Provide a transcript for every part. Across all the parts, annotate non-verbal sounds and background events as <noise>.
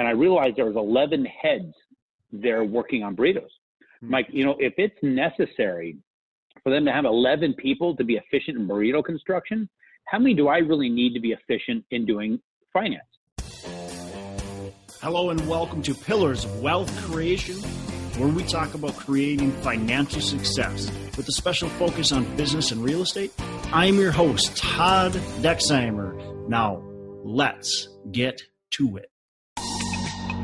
and I realized there was 11 heads there working on burritos. Mm-hmm. Mike, you know, if it's necessary for them to have 11 people to be efficient in burrito construction, how many do I really need to be efficient in doing finance? Hello and welcome to Pillars of Wealth Creation, where we talk about creating financial success with a special focus on business and real estate. I'm your host, Todd Dexheimer. Now, let's get to it.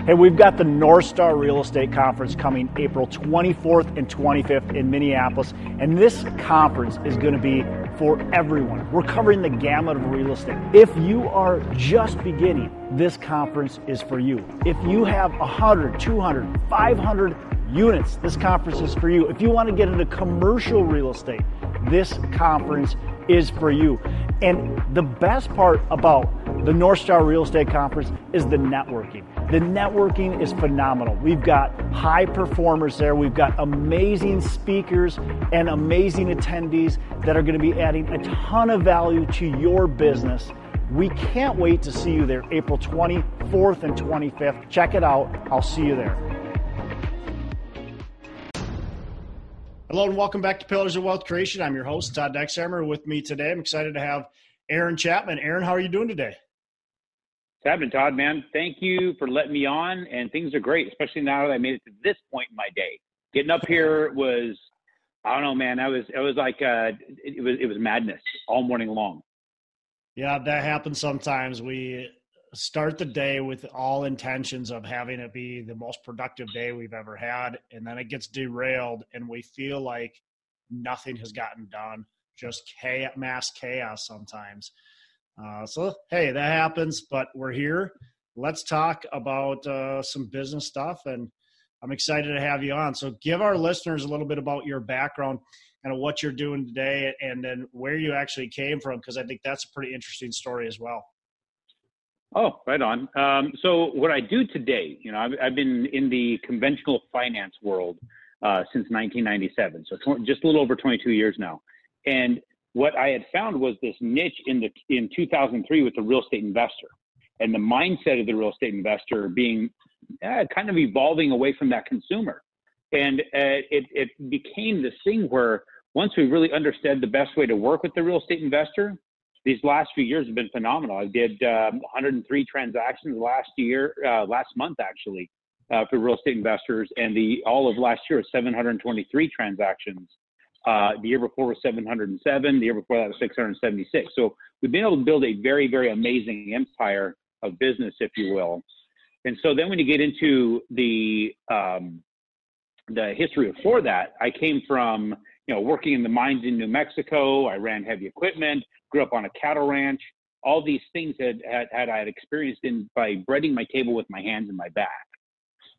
Hey, we've got the North Star Real Estate Conference coming April 24th and 25th in Minneapolis, and this conference is going to be for everyone. We're covering the gamut of real estate. If you are just beginning, this conference is for you. If you have 100, 200, 500 units, this conference is for you. If you want to get into commercial real estate, this conference is for you. And the best part about the North Star Real Estate Conference is the networking. The networking is phenomenal. We've got high performers there. We've got amazing speakers and amazing attendees that are going to be adding a ton of value to your business. We can't wait to see you there April 24th and 25th. Check it out. I'll see you there. Hello and welcome back to Pillars of Wealth Creation. I'm your host, Todd Dexheimer. With me today, I'm excited to have Aaron Chapman. Aaron, how are you doing today? Happening, Todd, man. Thank you for letting me on. And things are great, especially now that I made it to this point in my day. Getting up here was, I don't know, man. I was, it was like, uh, it, it was, it was madness all morning long. Yeah, that happens sometimes. We start the day with all intentions of having it be the most productive day we've ever had, and then it gets derailed, and we feel like nothing has gotten done. Just chaos, mass chaos sometimes. Uh, so, hey, that happens, but we're here. Let's talk about uh, some business stuff. And I'm excited to have you on. So, give our listeners a little bit about your background, and what you're doing today, and then where you actually came from, because I think that's a pretty interesting story as well. Oh, right on. Um, so, what I do today, you know, I've, I've been in the conventional finance world uh, since 1997, so just a little over 22 years now. And what I had found was this niche in the in 2003 with the real estate investor and the mindset of the real estate investor being uh, kind of evolving away from that consumer. And uh, it, it became this thing where once we really understood the best way to work with the real estate investor, these last few years have been phenomenal. I did um, 103 transactions last year, uh, last month actually, uh, for real estate investors, and the all of last year was 723 transactions uh, the year before was 707. The year before that was 676. So we've been able to build a very, very amazing empire of business, if you will. And so then when you get into the um, the history before that, I came from you know working in the mines in New Mexico. I ran heavy equipment. Grew up on a cattle ranch. All these things had had, had I had experienced in by breading my table with my hands and my back.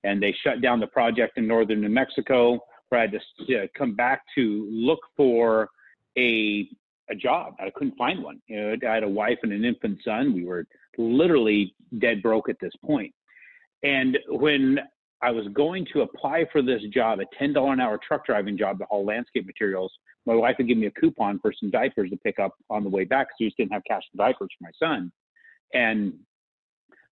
And they shut down the project in northern New Mexico where I had to uh, come back to look for a a job. I couldn't find one. You know, I had a wife and an infant son. We were literally dead broke at this point. And when I was going to apply for this job, a ten dollar an hour truck driving job to haul landscape materials, my wife would give me a coupon for some diapers to pick up on the way back because we just didn't have cash for diapers for my son. And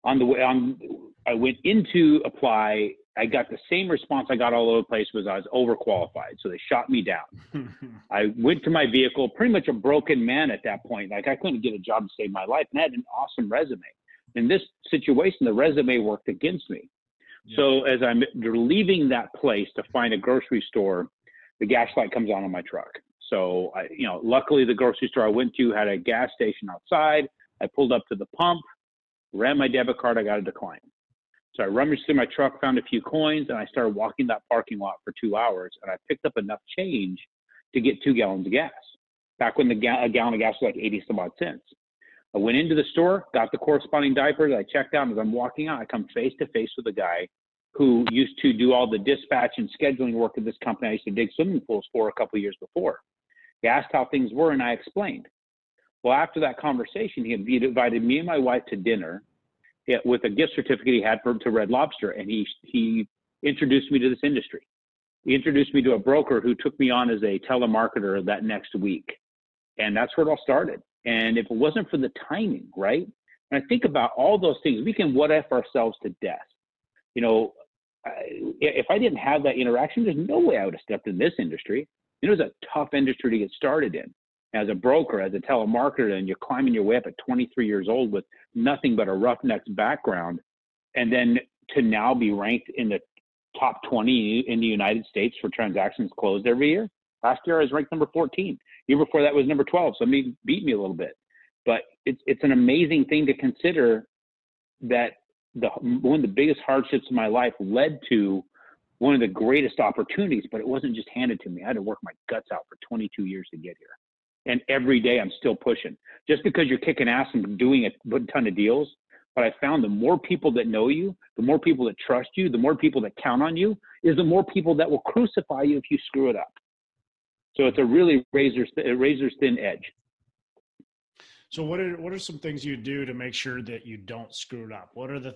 on the way on, I went in to apply I got the same response I got all over the place was I was overqualified. So they shot me down. <laughs> I went to my vehicle, pretty much a broken man at that point. Like I couldn't get a job to save my life and I had an awesome resume. In this situation, the resume worked against me. So as I'm leaving that place to find a grocery store, the gas light comes on on my truck. So I, you know, luckily the grocery store I went to had a gas station outside. I pulled up to the pump, ran my debit card, I got a decline. So I rummaged through my truck, found a few coins, and I started walking that parking lot for two hours. And I picked up enough change to get two gallons of gas. Back when the ga- a gallon of gas was like 80 some odd cents. I went into the store, got the corresponding diapers. I checked out. As I'm walking out, I come face to face with a guy who used to do all the dispatch and scheduling work at this company I used to dig swimming pools for a couple years before. He asked how things were, and I explained. Well, after that conversation, he invited me and my wife to dinner eh, with a gift certificate he had for to Red Lobster, and he he introduced me to this industry. He introduced me to a broker who took me on as a telemarketer that next week, and that's where it all started. And if it wasn't for the timing, right? And I think about all those things. We can what if ourselves to death. You know, if I didn't have that interaction, there's no way I would have stepped in this industry. It was a tough industry to get started in. As a broker, as a telemarketer, and you're climbing your way up at 23 years old with nothing but a roughneck's background, and then to now be ranked in the top 20 in the United States for transactions closed every year. Last year I was ranked number 14. Year before that was number 12. So me beat me a little bit. But it's it's an amazing thing to consider that the one of the biggest hardships of my life led to one of the greatest opportunities, but it wasn't just handed to me. I had to work my guts out for 22 years to get here. And every day I'm still pushing. Just because you're kicking ass and doing a ton of deals, but I found the more people that know you, the more people that trust you, the more people that count on you, is the more people that will crucify you if you screw it up. So it's a really razor razor's thin edge. So what are what are some things you do to make sure that you don't screw it up? What are the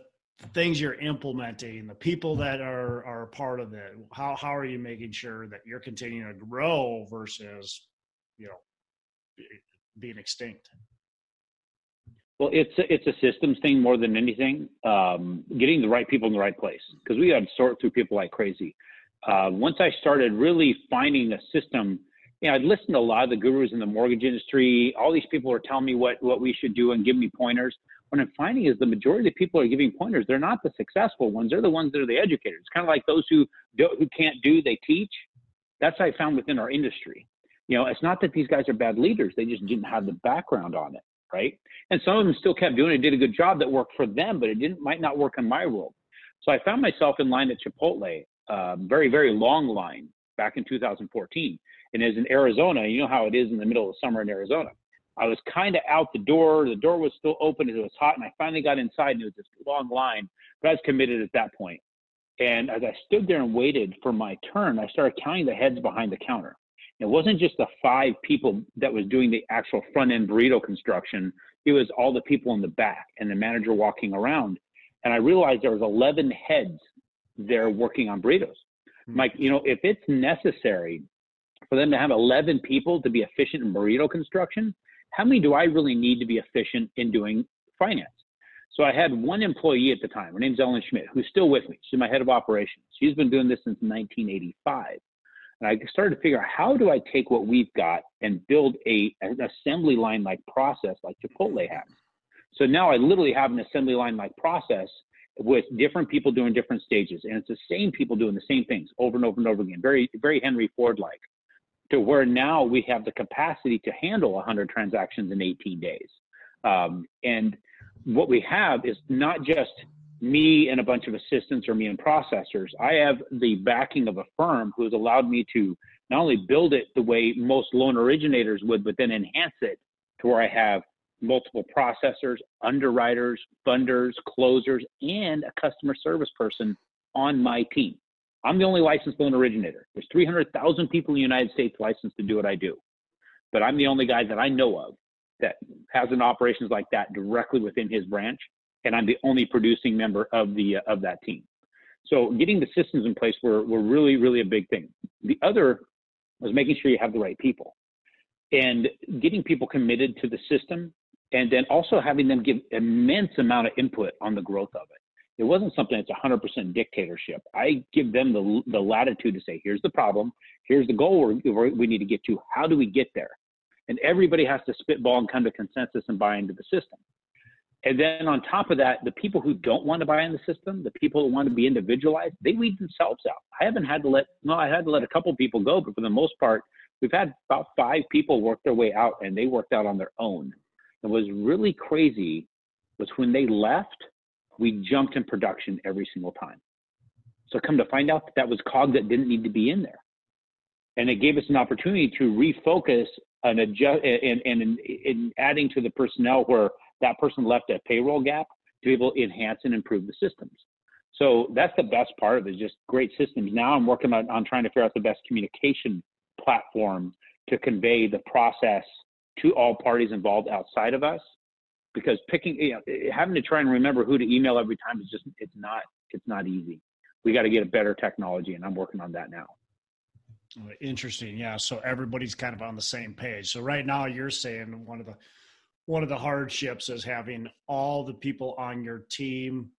things you're implementing, the people that are are a part of it? How how are you making sure that you're continuing to grow versus, you know, being extinct? Well, it's a, it's a systems thing more than anything. Um, getting the right people in the right place because we got to sort through people like crazy. Uh, once I started really finding a system you know, I'd listened to a lot of the gurus in the mortgage industry. All these people are telling me what, what we should do and give me pointers. What I'm finding is the majority of the people are giving pointers. They're not the successful ones. They're the ones that are the educators. It's kind of like those who do, who can't do, they teach. That's I found within our industry. You know, it's not that these guys are bad leaders. They just didn't have the background on it, right? And some of them still kept doing it, did a good job that worked for them, but it didn't might not work in my world. So I found myself in line at Chipotle, uh, very very long line back in 2014 and as in Arizona, you know how it is in the middle of summer in Arizona. I was kind of out the door. The door was still open and it was hot. And I finally got inside and it was this long line, but I was committed at that point. And as I stood there and waited for my turn, I started counting the heads behind the counter. It wasn't just the five people that was doing the actual front end burrito construction. It was all the people in the back and the manager walking around. And I realized there was 11 heads there working on burritos. Hmm. Mike, you know, if it's necessary for them to have 11 people to be efficient in burrito construction, how many do I really need to be efficient in doing finance? So I had one employee at the time. Her name's Ellen Schmidt, who's still with me. She's my head of operations. She's been doing this since 1985. And I started to figure out how do I take what we've got and build a an assembly line like process like Chipotle has. So now I literally have an assembly line like process with different people doing different stages, and it's the same people doing the same things over and over and over again. Very very Henry Ford like to where now we have the capacity to handle 100 transactions in 18 days. Um, and what we have is not just me and a bunch of assistants or me and processors. I have the backing of a firm who has allowed me to not only build it the way most loan originators would, but then enhance it to where I have multiple processors, underwriters, funders, closers, and a customer service person on my team. I'm the only licensed loan originator. There's 300,000 people in the United States licensed to do what I do. But I'm the only guy that I know of that has an operations like that directly within his branch. And I'm the only producing member of the uh, of that team. So getting the systems in place were, were really, really a big thing. The other was making sure you have the right people and getting people committed to the system and then also having them give immense amount of input on the growth of it. It wasn't something that's 100% dictatorship. I give them the, the latitude to say, here's the problem, here's the goal we we need to get to. How do we get there? And everybody has to spitball and come to consensus and buy into the system. And then on top of that, the people who don't want to buy in the system, the people who want to be individualized, they weed themselves out. I haven't had to let, no, I had to let a couple people go, but for the most part, we've had about five people work their way out and they worked out on their own. It was really crazy was when they left, we jumped in production every single time. So come to find out that that was cog that didn't need to be in there. And it gave us an opportunity to refocus and adjust and, and in, in adding to the personnel where that person left a payroll gap to be able to enhance and improve the systems. So that's the best part of it, just great systems. Now I'm working on, on trying to figure out the best communication platform to convey the process to all parties involved outside of us because picking you know, having to try and remember who to email every time is just it's not it's not easy we got to get a better technology and i'm working on that now interesting yeah so everybody's kind of on the same page so right now you're saying one of the one of the hardships is having all the people on your team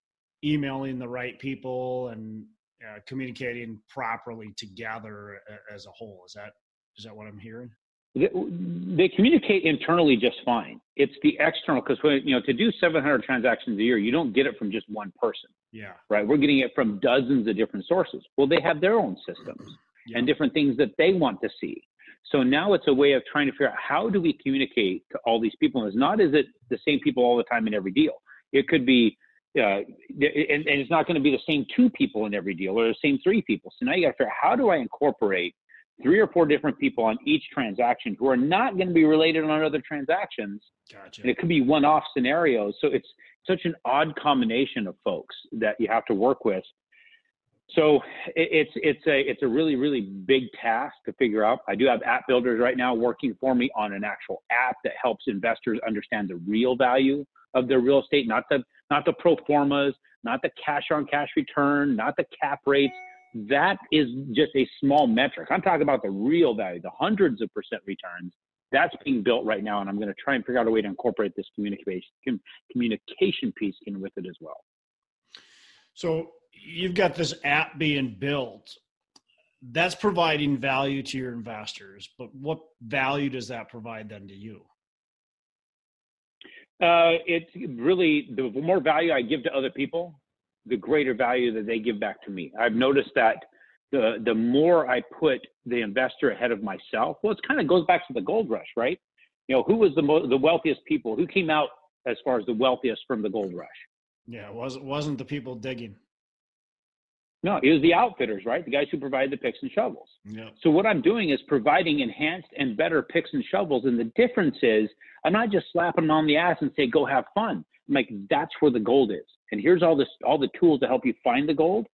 emailing the right people and uh, communicating properly together as a whole. Is that is that what I'm hearing? They communicate internally just fine. It's the external because you know to do 700 transactions a year, you don't get it from just one person. Yeah. Right. We're getting it from dozens of different sources. Well, they have their own systems yeah. and different things that they want to see. So now it's a way of trying to figure out how do we communicate to all these people. And it's not is it the same people all the time in every deal. It could be uh, and, and, it's not going to be the same two people in every deal or the same three people. So now you got to figure out how do I incorporate three or four different people on each transaction who are not going to be related on other transactions. Gotcha. And it could be one-off scenarios. So it's such an odd combination of folks that you have to work with. So it's it's a it's a really really big task to figure out. I do have app builders right now working for me on an actual app that helps investors understand the real value of their real estate, not the not the pro formas, not the cash on cash return, not the cap rates. That is just a small metric. I'm talking about the real value, the hundreds of percent returns. That's being built right now, and I'm going to try and figure out a way to incorporate this communication communication piece in with it as well. So you've got this app being built. That's providing value to your investors, but what value does that provide then to you? Uh, it's really the more value I give to other people, the greater value that they give back to me. I've noticed that the the more I put the investor ahead of myself, well, it kind of goes back to the gold rush, right? You know, who was the mo- the wealthiest people? Who came out as far as the wealthiest from the gold rush? Yeah, it wasn't wasn't the people digging. No, it was the outfitters, right? The guys who provided the picks and shovels. Yeah. So what I'm doing is providing enhanced and better picks and shovels. And the difference is I'm not just slapping them on the ass and say, go have fun. Like, that's where the gold is. And here's all this, all the tools to help you find the gold.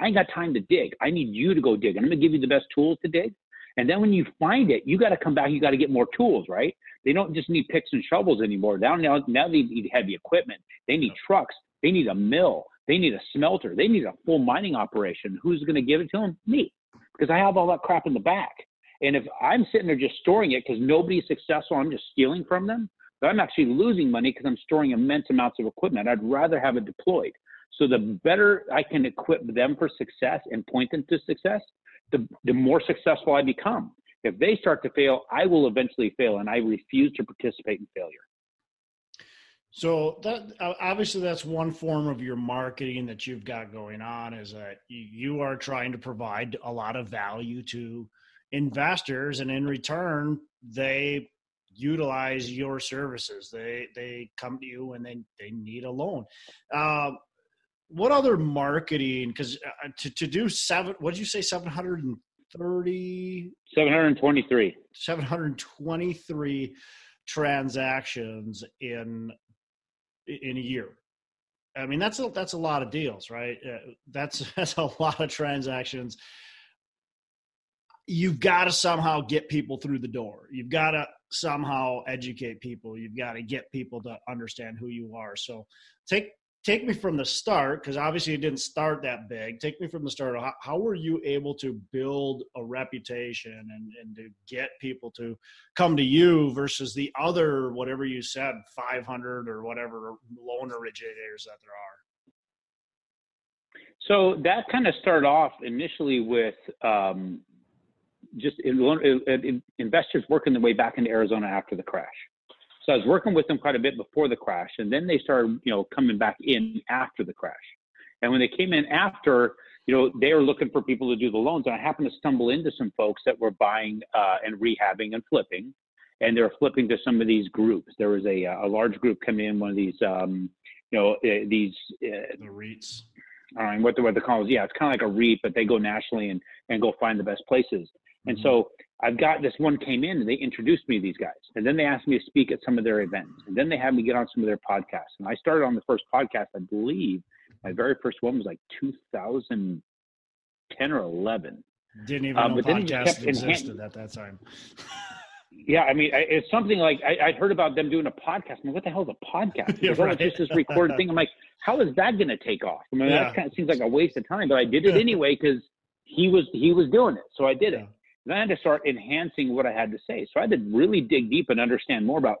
I ain't got time to dig. I need you to go dig. And I'm gonna give you the best tools to dig. And then when you find it, you got to come back. You got to get more tools, right? They don't just need picks and shovels anymore. Now, now, now they need heavy equipment. They need trucks. They need a mill. They need a smelter. They need a full mining operation. Who's going to give it to them? Me, because I have all that crap in the back. And if I'm sitting there just storing it because nobody's successful, I'm just stealing from them. I'm actually losing money because I'm storing immense amounts of equipment. I'd rather have it deployed. So the better I can equip them for success and point them to success, the, the more successful I become. If they start to fail, I will eventually fail, and I refuse to participate in failure. So that obviously that's one form of your marketing that you've got going on is that you are trying to provide a lot of value to investors, and in return, they utilize your services. They they come to you and they they need a loan. Uh, what other marketing? Because uh, to to do seven, what did you say? Seven hundred and thirty. Seven hundred twenty-three. Seven hundred twenty-three transactions in in a year. I mean, that's a, that's a lot of deals, right? Uh, that's <laughs> that's a lot of transactions. You've got to somehow get people through the door. You've got to somehow educate people. You've got to get people to understand who you are. So take take me from the start because obviously you didn't start that big take me from the start how, how were you able to build a reputation and, and to get people to come to you versus the other whatever you said 500 or whatever loan originators that there are so that kind of started off initially with um, just in, in, investors working their way back into arizona after the crash so I was working with them quite a bit before the crash, and then they started, you know, coming back in after the crash. And when they came in after, you know, they were looking for people to do the loans. And I happened to stumble into some folks that were buying uh, and rehabbing and flipping, and they were flipping to some of these groups. There was a a large group coming in, one of these, um, you know, uh, these uh, the REITs. I don't know what the what the call is. Yeah, it's kind of like a REIT, but they go nationally and and go find the best places. And mm-hmm. so I've got this one came in and they introduced me to these guys. And then they asked me to speak at some of their events. And then they had me get on some of their podcasts. And I started on the first podcast, I believe my very first one was like 2010 or 11. Didn't even um, know podcasts existed at that time. <laughs> yeah, I mean, it's something like I, would heard about them doing a podcast. I mean, what the hell is a podcast? <laughs> yeah, right. just this recorded thing. I'm like, how is that going to take off? I mean, yeah. that kind of seems like a waste of time, but I did it anyway because he was he was doing it, so I did it. Then I had to start enhancing what I had to say. So I had to really dig deep and understand more about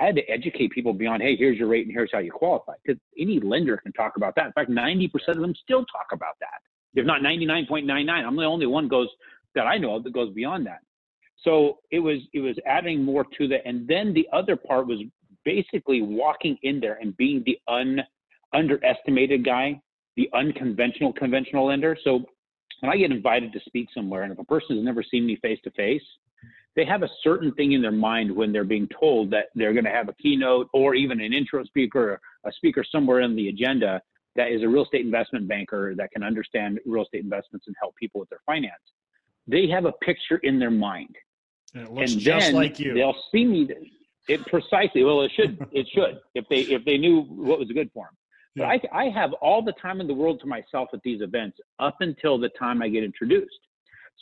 I had to educate people beyond, hey, here's your rate and here's how you qualify. Because any lender can talk about that. In fact, 90% of them still talk about that. If not 99.99, I'm the only one goes that I know of that goes beyond that. So it was it was adding more to that. And then the other part was basically walking in there and being the un underestimated guy, the unconventional conventional lender. So when I get invited to speak somewhere, and if a person has never seen me face to face, they have a certain thing in their mind when they're being told that they're going to have a keynote or even an intro speaker a speaker somewhere in the agenda that is a real estate investment banker that can understand real estate investments and help people with their finance. They have a picture in their mind. And it looks and just like you. They'll see me. It precisely. Well, it should. It should. If they if they knew what was good for them. But I I have all the time in the world to myself at these events up until the time I get introduced.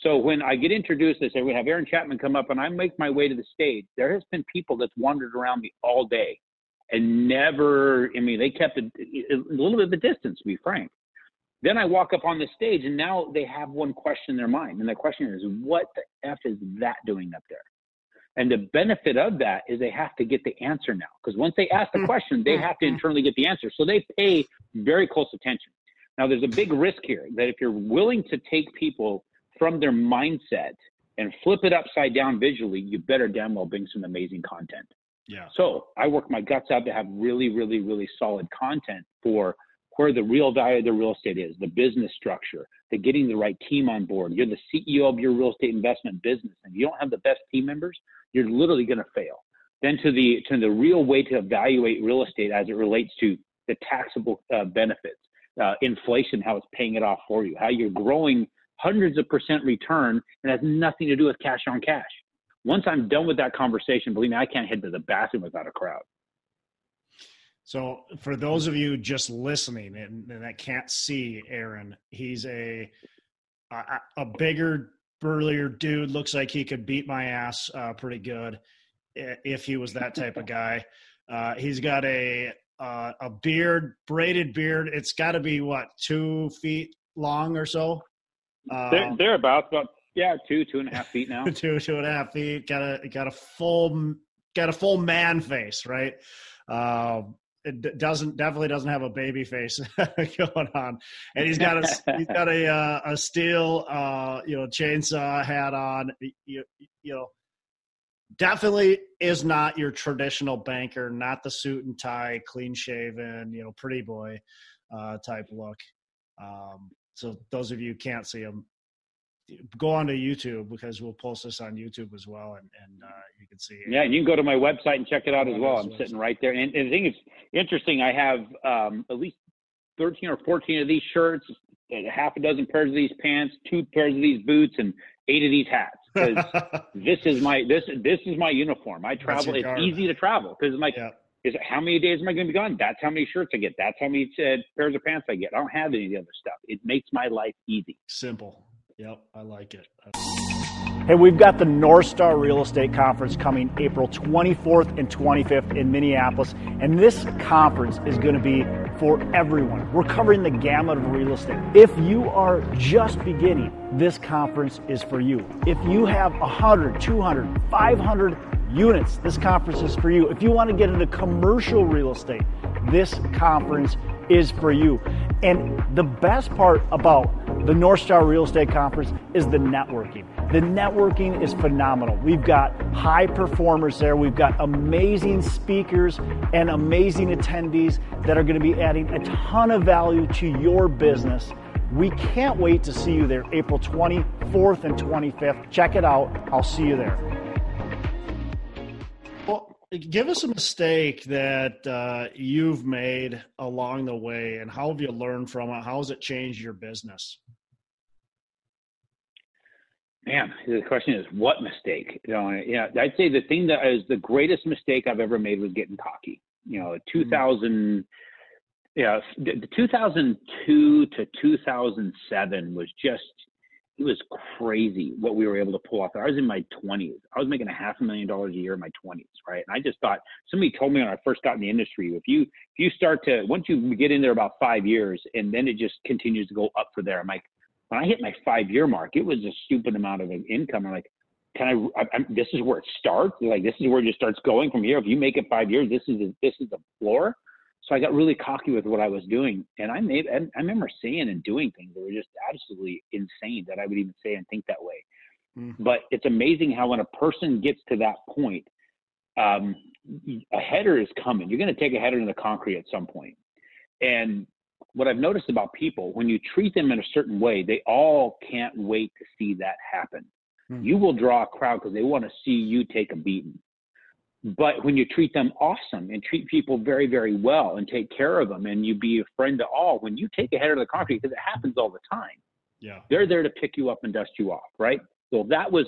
So when I get introduced, they say we have Aaron Chapman come up, and I make my way to the stage. There has been people that's wandered around me all day, and never. I mean, they kept a, a little bit of a distance, to be frank. Then I walk up on the stage, and now they have one question in their mind, and the question is, "What the f is that doing up there?" And the benefit of that is they have to get the answer now, because once they ask the mm-hmm. question, they have to mm-hmm. internally get the answer. So they pay very close attention. Now, there's a big risk here that if you're willing to take people from their mindset and flip it upside down visually, you better damn well bring some amazing content. Yeah. So I work my guts out to have really, really, really solid content for where the real value of the real estate is, the business structure, the getting the right team on board. You're the CEO of your real estate investment business, and you don't have the best team members, you're literally going to fail. Then to the to the real way to evaluate real estate as it relates to the taxable uh, benefits, uh, inflation, how it's paying it off for you, how you're growing hundreds of percent return and has nothing to do with cash on cash. Once I'm done with that conversation, believe me, I can't head to the bathroom without a crowd. So, for those of you just listening and, and that can't see Aaron, he's a, a, a bigger, burlier dude. Looks like he could beat my ass uh, pretty good if he was that type of <laughs> guy. Uh, he's got a uh, a beard, braided beard. It's got to be what two feet long or so. Um, they're, they're about about yeah two two and a half feet now. <laughs> two two and a half feet. Got a got a full got a full man face, right? Um, doesn't definitely doesn't have a baby face <laughs> going on, and he's got a he's got a uh, a steel uh, you know chainsaw hat on. You, you know, definitely is not your traditional banker, not the suit and tie, clean shaven, you know, pretty boy uh, type look. Um, so those of you can't see them, go onto YouTube because we'll post this on YouTube as well, and, and uh, you can see. It. Yeah, and you can go to my website and check it out as well. I'm sitting right there, and, and the thing is interesting. I have um, at least 13 or 14 of these shirts, half a dozen pairs of these pants, two pairs of these boots, and eight of these hats. Because <laughs> this is my this this is my uniform. I travel. It's easy to travel because like. Yeah is it how many days am I going to be gone? That's how many shirts I get. That's how many uh, pairs of pants I get. I don't have any of the other stuff. It makes my life easy. Simple. Yep, I like it. Hey, we've got the North Star Real Estate Conference coming April 24th and 25th in Minneapolis, and this conference is going to be for everyone. We're covering the gamut of real estate. If you are just beginning, this conference is for you. If you have 100, 200, 500 units, this conference is for you. If you want to get into commercial real estate, this conference is for you. And the best part about the North Star Real Estate Conference is the networking. The networking is phenomenal. We've got high performers there. We've got amazing speakers and amazing attendees that are going to be adding a ton of value to your business. We can't wait to see you there April 24th and 25th. Check it out. I'll see you there give us a mistake that uh, you've made along the way and how have you learned from it? How has it changed your business? Man the question is what mistake? You know yeah i'd say the thing that is the greatest mistake i've ever made was getting cocky. You know 2000 mm-hmm. yeah 2002 to 2007 was just it was crazy what we were able to pull off. I was in my 20s. I was making a half a million dollars a year in my 20s, right? And I just thought somebody told me when I first got in the industry, if you if you start to once you get in there about five years, and then it just continues to go up for there. I'm like, when I hit my five year mark, it was a stupid amount of income. I'm like, can I, I, this is where it starts. Like this is where it just starts going from here. If you make it five years, this is, this is the floor. So I got really cocky with what I was doing. And I made, I, I remember saying and doing things that were just absolutely insane that I would even say and think that way. Mm-hmm. But it's amazing how when a person gets to that point, um, a header is coming. You're going to take a header in the concrete at some point. And what I've noticed about people, when you treat them in a certain way, they all can't wait to see that happen. Mm-hmm. You will draw a crowd because they want to see you take a beating. But when you treat them awesome and treat people very, very well and take care of them and you be a friend to all, when you take a header to the concrete, because it happens all the time, yeah, they're there to pick you up and dust you off, right? So that was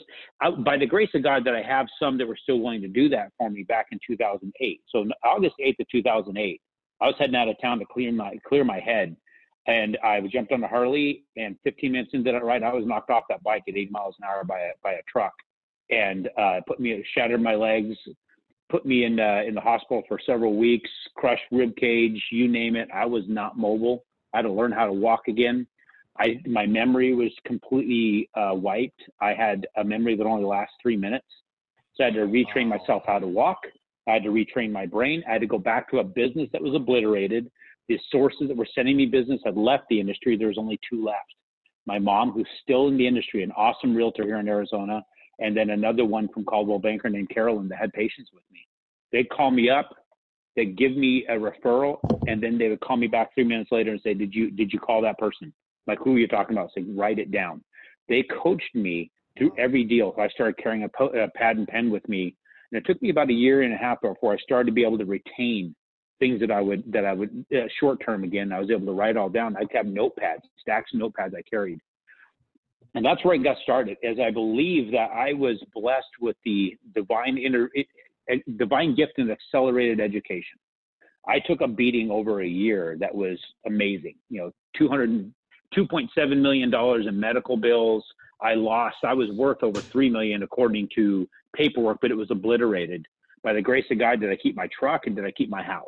by the grace of God that I have some that were still willing to do that for me back in 2008. So August 8th of 2008, I was heading out of town to clear my clear my head, and I jumped on a Harley. And 15 minutes into that ride, I was knocked off that bike at 80 miles an hour by a by a truck, and uh, put me shattered my legs, put me in uh, in the hospital for several weeks, crushed rib cage, you name it. I was not mobile. I had to learn how to walk again. I my memory was completely uh, wiped. I had a memory that only lasts three minutes, so I had to retrain myself how to walk. I had to retrain my brain. I had to go back to a business that was obliterated. The sources that were sending me business had left the industry. There was only two left. My mom, who's still in the industry, an awesome realtor here in Arizona, and then another one from Coldwell Banker named Carolyn that had patience with me. They'd call me up, they'd give me a referral, and then they would call me back three minutes later and say, "Did you did you call that person?" like who are you're talking about, saying write it down. They coached me through every deal. So I started carrying a, po- a pad and pen with me, and it took me about a year and a half before I started to be able to retain things that I would that I would uh, short term again. I was able to write all down. I'd have notepads, stacks of notepads I carried, and that's where I got started. As I believe that I was blessed with the divine inter, eh, eh, divine gift and accelerated education. I took a beating over a year that was amazing. You know, 200 2.7 million dollars in medical bills. I lost. I was worth over three million according to paperwork, but it was obliterated. By the grace of God, did I keep my truck and did I keep my house?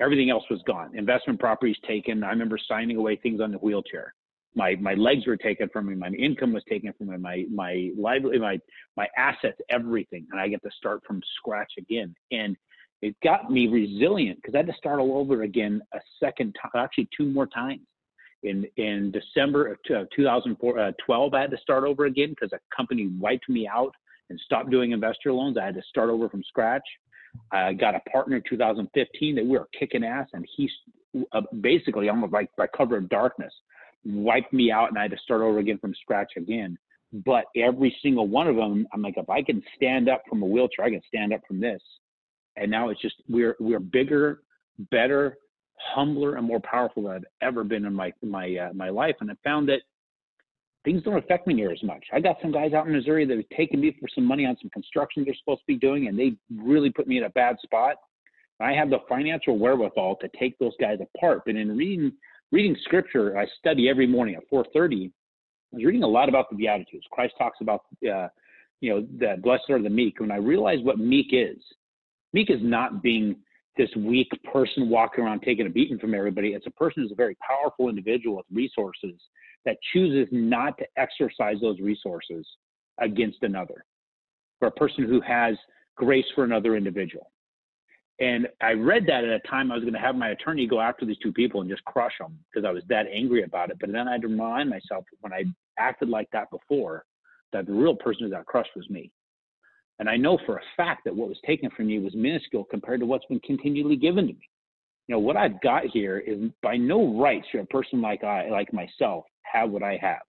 Everything else was gone. Investment properties taken. I remember signing away things on the wheelchair. My my legs were taken from me. My income was taken from me. My my livelihood, my my assets, everything, and I get to start from scratch again. And it got me resilient because I had to start all over again a second time, actually two more times in in December of 2012, uh, I had to start over again because a company wiped me out and stopped doing investor loans. I had to start over from scratch. I got a partner in 2015 that we were kicking ass, and he uh, basically almost like by cover of darkness wiped me out, and I had to start over again from scratch again. But every single one of them, I'm like, if I can stand up from a wheelchair, I can stand up from this. And now it's just we're we're bigger, better, humbler and more powerful than I've ever been in my my uh, my life. And I found that things don't affect me near as much. I got some guys out in Missouri that have taken me for some money on some construction they're supposed to be doing, and they really put me in a bad spot. I have the financial wherewithal to take those guys apart. But in reading reading scripture, I study every morning at 4:30. I was reading a lot about the Beatitudes. Christ talks about, uh, you know, the blessed are the meek. When I realized what meek is, meek is not being this weak person walking around taking a beating from everybody. It's a person who's a very powerful individual with resources that chooses not to exercise those resources against another, or a person who has grace for another individual. And I read that at a time I was going to have my attorney go after these two people and just crush them because I was that angry about it. But then I had to remind myself when I acted like that before that the real person who got crushed was me. And I know for a fact that what was taken from me was minuscule compared to what's been continually given to me. You know, what I've got here is by no right should a person like I, like myself, have what I have,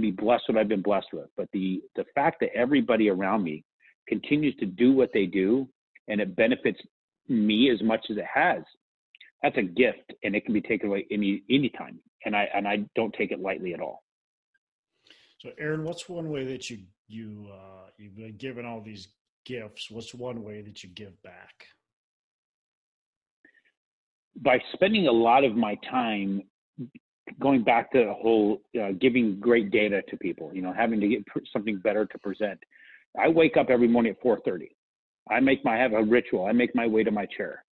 be blessed what I've been blessed with. But the the fact that everybody around me continues to do what they do and it benefits me as much as it has, that's a gift and it can be taken away any anytime. And I and I don't take it lightly at all. So Aaron, what's one way that you you uh, you've been given all these gifts. What's one way that you give back? By spending a lot of my time going back to the whole uh, giving great data to people, you know, having to get something better to present. I wake up every morning at 4:30. I make my I have a ritual. I make my way to my chair.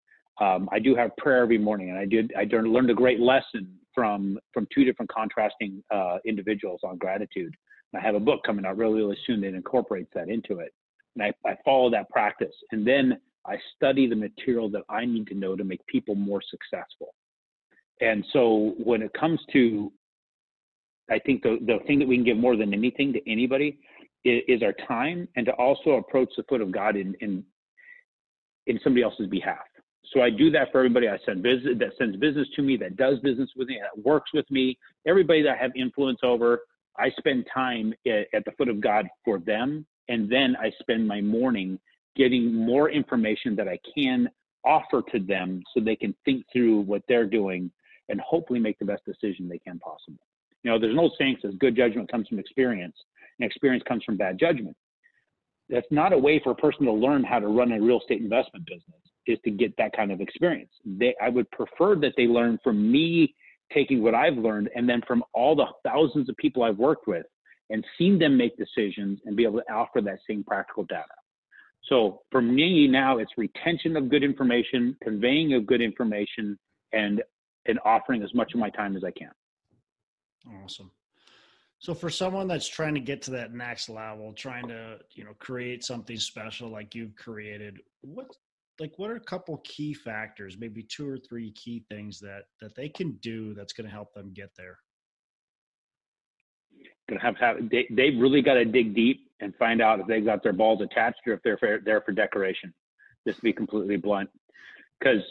Um, I do have prayer every morning, and I did I learned a great lesson from from two different contrasting uh, individuals on gratitude I have a book coming out really, really soon that incorporates that into it. And I, I follow that practice. And then I study the material that I need to know to make people more successful. And so when it comes to, I think the, the thing that we can give more than anything to anybody is, our time and to also approach the foot of God in, in, in somebody else's behalf. So I do that for everybody I send business that sends business to me, that does business with me, that works with me, everybody that I have influence over. I spend time at, at the foot of God for them, and then I spend my morning getting more information that I can offer to them so they can think through what they're doing and hopefully make the best decision they can possible. You know, there's an old saying that says good judgment comes from experience, and experience comes from bad judgment. That's not a way for a person to learn how to run a real estate investment business is to get that kind of experience. They, I would prefer that they learn from me taking what I've learned and then from all the thousands of people I've worked with and seen them make decisions and be able to offer that same practical data. So for me now, it's retention of good information, conveying of good information, and and offering as much of my time as I can. Awesome. So for someone that's trying to get to that next level, trying to you know create something special like you've created, what like what are a couple key factors, maybe two or three key things that that they can do that's going to help them get there? Gonna have, have they they've really got to dig deep and find out if they've got their balls attached or if they're there for decoration. Just to be completely blunt, because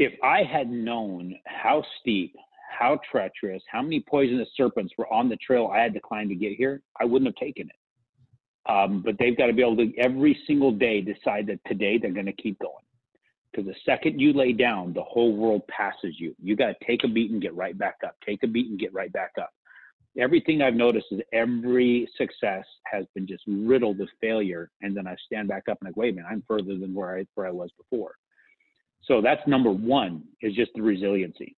if I had known how steep, how treacherous, how many poisonous serpents were on the trail I had to climb to get here, I wouldn't have taken it. Um, but they've got to be able to every single day decide that today they're going to keep going. Because the second you lay down, the whole world passes you. You got to take a beat and get right back up. Take a beat and get right back up. Everything I've noticed is every success has been just riddled with failure, and then I stand back up and like, wait a minute, I'm further than where I where I was before. So that's number one is just the resiliency,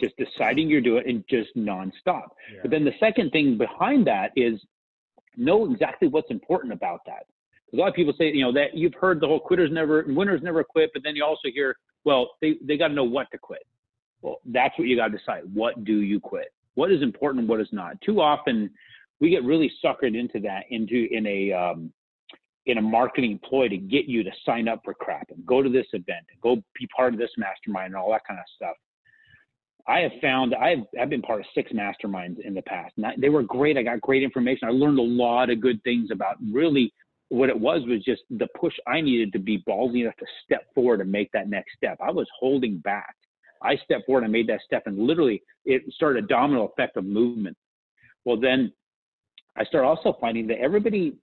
just deciding you're doing it and just nonstop. Yeah. But then the second thing behind that is know exactly what's important about that. Because a lot of people say, you know, that you've heard the whole quitters never, winners never quit, but then you also hear, well, they, they got to know what to quit. Well, that's what you got to decide. What do you quit? What is important and what is not? Too often we get really suckered into that, into in a, um, in a marketing ploy to get you to sign up for crap and go to this event and go be part of this mastermind and all that kind of stuff. I have found I've I've been part of six masterminds in the past. I, they were great. I got great information. I learned a lot of good things about really what it was was just the push I needed to be ballsy enough to step forward and make that next step. I was holding back. I stepped forward and made that step, and literally it started a domino effect of movement. Well, then I started also finding that everybody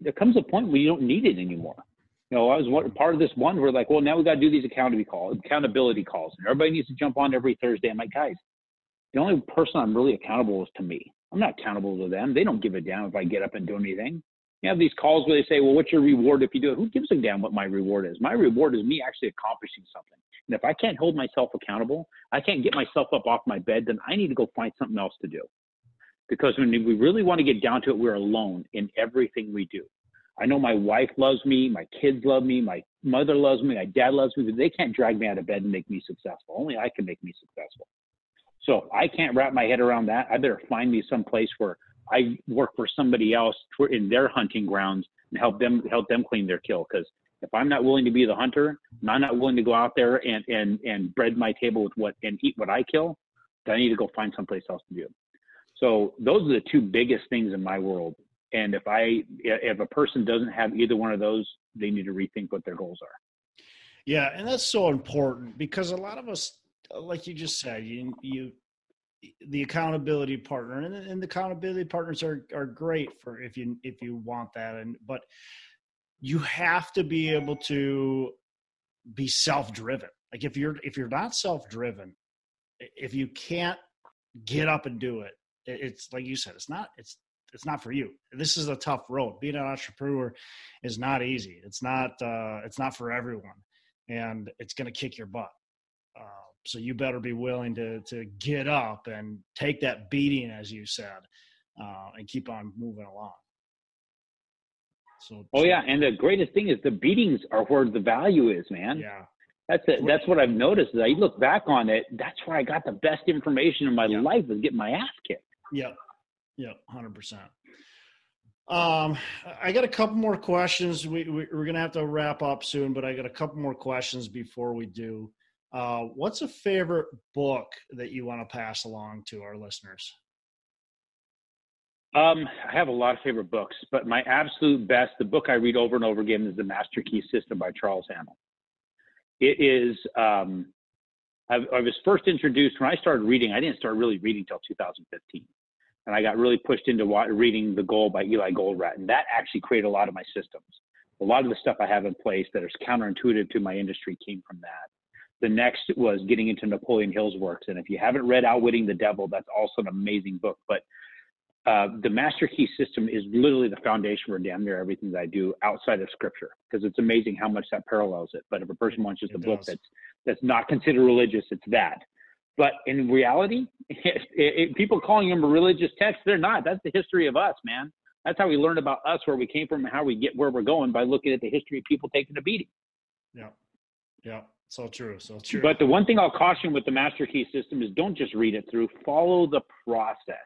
there comes a point where you don't need it anymore you know, I was one, part of this one. We're like, well, now we got to do these accountability calls, accountability calls, and everybody needs to jump on every Thursday. I'm like, guys, the only person I'm really accountable is to me. I'm not accountable to them. They don't give a damn if I get up and do anything. You have these calls where they say, well, what's your reward if you do it? Who gives a damn what my reward is? My reward is me actually accomplishing something. And if I can't hold myself accountable, I can't get myself up off my bed, then I need to go find something else to do. Because when we really want to get down to it, we're alone in everything we do. I know my wife loves me, my kids love me, my mother loves me, my dad loves me, but they can't drag me out of bed and make me successful. Only I can make me successful. So I can't wrap my head around that. I better find me some place where I work for somebody else in their hunting grounds and help them help them clean their kill. Because if I'm not willing to be the hunter, and I'm not willing to go out there and and and bread my table with what and eat what I kill, then I need to go find someplace else to do. So those are the two biggest things in my world and if I if a person doesn't have either one of those, they need to rethink what their goals are. Yeah, and that's so important because a lot of us, like you just said, you you the accountability partner and, and the accountability partners are are great for if you if you want that and but you have to be able to be self-driven like if you're if you're not self-driven if you can't get up and do it it's like you said it's not it's it's not for you. This is a tough road. Being an entrepreneur is not easy. It's not uh, it's not for everyone, and it's going to kick your butt. Uh, so you better be willing to to get up and take that beating, as you said, uh, and keep on moving along. So, oh yeah, and the greatest thing is the beatings are where the value is, man. Yeah, that's it. That's what I've noticed. Is I look back on it. That's where I got the best information in my yeah. life was getting my ass kicked. Yeah, yeah, hundred percent. Um, I got a couple more questions. We, we are gonna have to wrap up soon, but I got a couple more questions before we do. Uh, what's a favorite book that you want to pass along to our listeners? Um, I have a lot of favorite books, but my absolute best, the book I read over and over again, is The Master Key System by Charles Haanel. It is. Um, I, I was first introduced when I started reading. I didn't start really reading until 2015 and I got really pushed into reading The Goal by Eli Goldratt, and that actually created a lot of my systems. A lot of the stuff I have in place that is counterintuitive to my industry came from that. The next was getting into Napoleon Hill's works, and if you haven't read Outwitting the Devil, that's also an amazing book. But uh, the Master Key System is literally the foundation for damn near everything that I do outside of Scripture, because it's amazing how much that parallels it. But if a person wants just a book that's that's not considered religious, it's that. But in reality, <laughs> it, it, people calling them a religious text, they're not. That's the history of us, man. That's how we learn about us, where we came from, and how we get where we're going by looking at the history of people taking a beating. Yeah, yeah, so true, so true. But the one thing I'll caution with the Master Key system is don't just read it through; follow the process.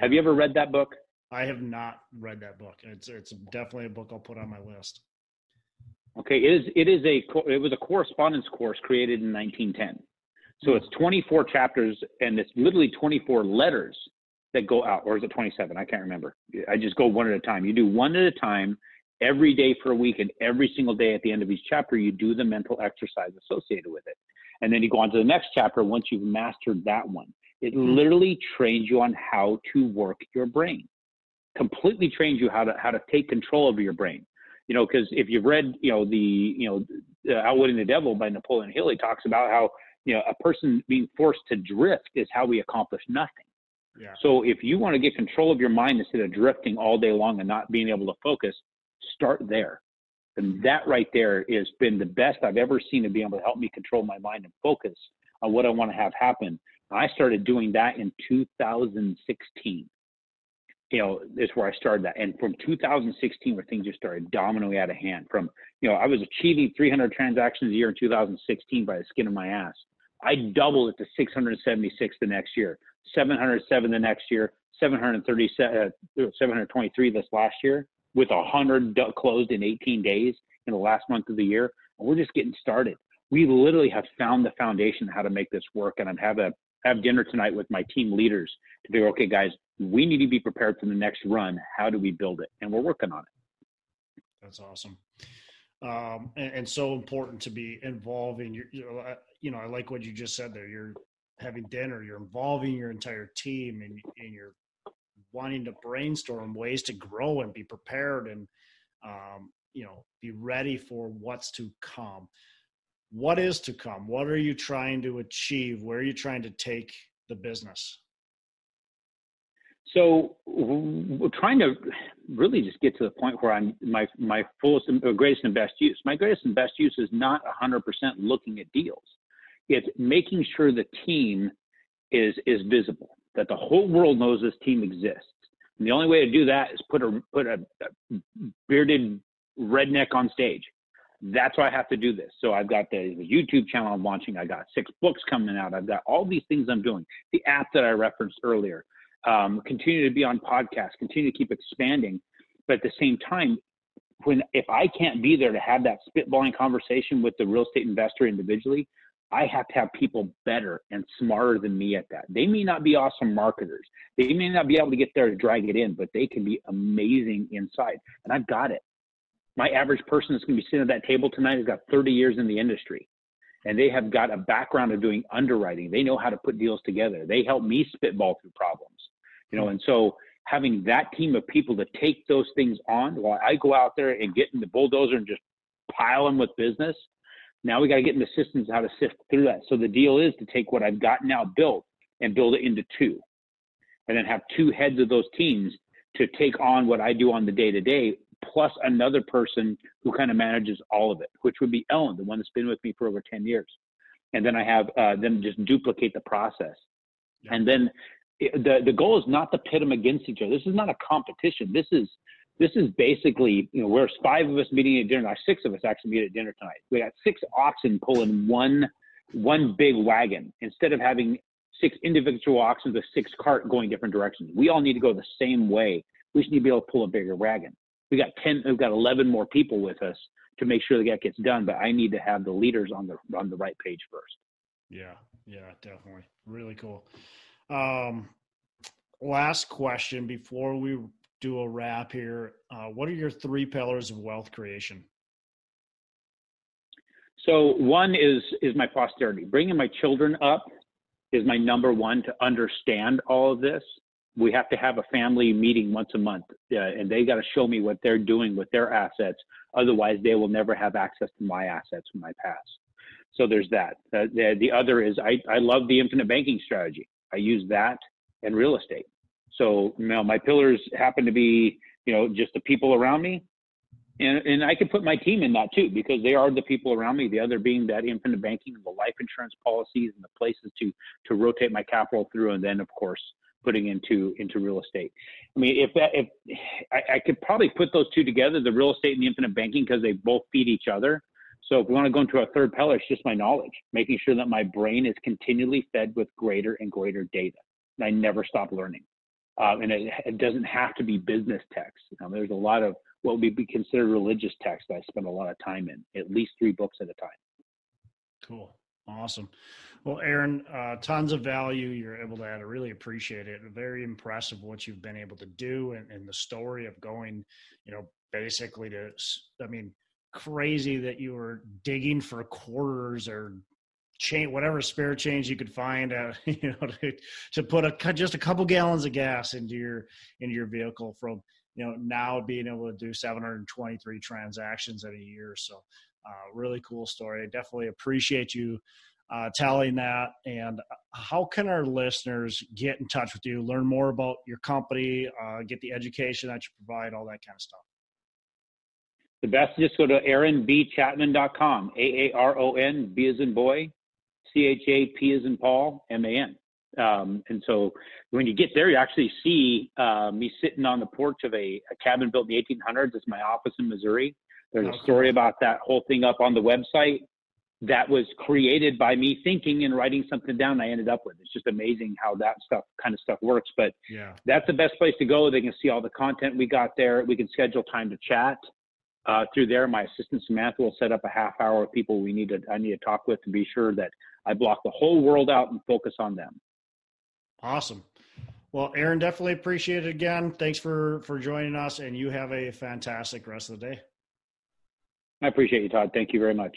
Have you ever read that book? I have not read that book. It's it's definitely a book I'll put on my list. Okay, it is it is a it was a correspondence course created in 1910. So it's 24 chapters and it's literally 24 letters that go out, or is it 27? I can't remember. I just go one at a time. You do one at a time every day for a week, and every single day at the end of each chapter, you do the mental exercise associated with it. And then you go on to the next chapter once you've mastered that one. It hmm. literally trains you on how to work your brain, completely trains you how to how to take control over your brain. You know, because if you've read, you know, the you know, Outwitting the Devil by Napoleon Hill, he talks about how you know, a person being forced to drift is how we accomplish nothing. Yeah. So if you want to get control of your mind instead of drifting all day long and not being able to focus, start there. And mm-hmm. that right there has been the best I've ever seen to be able to help me control my mind and focus on what I want to have happen. I started doing that in 2016. You know, is where I started that. And from 2016, where things just started dominoing out of hand. From, you know, I was achieving 300 transactions a year in 2016 by the skin of my ass. I doubled it to 676 the next year, 707 the next year, 737, uh, 723 this last year, with 100 closed in 18 days in the last month of the year. And we're just getting started. We literally have found the foundation how to make this work. And I'm have a have dinner tonight with my team leaders to figure, okay, guys, we need to be prepared for the next run. How do we build it? And we're working on it. That's awesome. Um, and, and, so important to be involving your, you know, you know, I like what you just said there. You're having dinner, you're involving your entire team, and, and you're wanting to brainstorm ways to grow and be prepared and, um, you know, be ready for what's to come. What is to come? What are you trying to achieve? Where are you trying to take the business? So we're trying to really just get to the point where I'm my my fullest greatest and best use. My greatest and best use is not 100% looking at deals. It's making sure the team is is visible, that the whole world knows this team exists. And the only way to do that is put a put a, a bearded redneck on stage. That's why I have to do this. So I've got the, YouTube channel I'm launching. I got six books coming out. I've got all these things I'm doing. The app that I referenced earlier. Um, continue to be on podcasts. Continue to keep expanding. But at the same time, when if I can't be there to have that spitballing conversation with the real estate investor individually, I have to have people better and smarter than me at that. They may not be awesome marketers. They may not be able to get there to drag it in, but they can be amazing inside. And I've got it. My average person that's going to be sitting at that table tonight has got 30 years in the industry. And they have got a background of doing underwriting. They know how to put deals together. They help me spitball through problems. You know, and so having that team of people to take those things on while I go out there and get in the bulldozer and just pile them with business – now we got to get in the systems how to sift through that. So the deal is to take what I've got now built and build it into two, and then have two heads of those teams to take on what I do on the day to day, plus another person who kind of manages all of it, which would be Ellen, the one that's been with me for over 10 years. And then I have uh, them just duplicate the process. Yeah. And then the, the goal is not to pit them against each other. This is not a competition. This is this is basically, you know, where's five of us meeting at dinner, now six of us actually meet at dinner tonight. We got six oxen pulling one one big wagon instead of having six individual oxen with six cart going different directions. We all need to go the same way We just need to be able to pull a bigger wagon. We got 10, we've got 11 more people with us to make sure that gets done, but I need to have the leaders on the, on the right page first. Yeah. Yeah, definitely. Really cool. Um, last question before we do a wrap here. Uh, what are your three pillars of wealth creation? So one is is my posterity. Bringing my children up is my number one to understand all of this. We have to have a family meeting once a month, uh, and they got to show me what they're doing with their assets. Otherwise, they will never have access to my assets from my past. So there's that. Uh, the, the other is I, I love the infinite banking strategy. I use that and real estate. So you know, my pillars happen to be you know just the people around me, and and I can put my team in that too because they are the people around me. The other being that infinite banking, and the life insurance policies, and the places to to rotate my capital through, and then of course putting into into real estate. I mean, if that if I, I could probably put those two together, the real estate and the infinite banking, because they both feed each other. So if we want to go into a third pillar, it's just my knowledge, making sure that my brain is continually fed with greater and greater data. And I never stop learning. Uh, and it, it, doesn't have to be business text. Um, there's a lot of what would be considered religious text that I spend a lot of time in, at least three books at a time. Cool. Awesome. Well, Aaron, uh, tons of value you're able to add. I really appreciate it. Very impressive what you've been able to do and, and the story of going, you know, basically to, I mean, crazy that you were digging for quarters or chain whatever spare change you could find out <laughs> you know to, to put a just a couple gallons of gas into your into your vehicle from you know now being able to do 723 transactions in a year. So uh, really cool story. I definitely appreciate you uh, telling that. And how can our listeners get in touch with you learn more about your company uh, get the education that you provide all that kind of stuff? The best just go to aaronbchapman.com a-a-r-o-n b as in boy C H A P is in Paul, M A N. Um, and so when you get there, you actually see uh, me sitting on the porch of a, a, cabin built in the 1800s. It's my office in Missouri. There's a story about that whole thing up on the website that was created by me thinking and writing something down. I ended up with. It's just amazing how that stuff kind of stuff works. But yeah. that's the best place to go. They can see all the content we got there. We can schedule time to chat uh, through there. My assistant Samantha will set up a half hour of people we need to I need to talk with to be sure that I block the whole world out and focus on them. Awesome. Well, Aaron, definitely appreciate it again. Thanks for for joining us, and you have a fantastic rest of the day. I appreciate you, Todd. Thank you very much.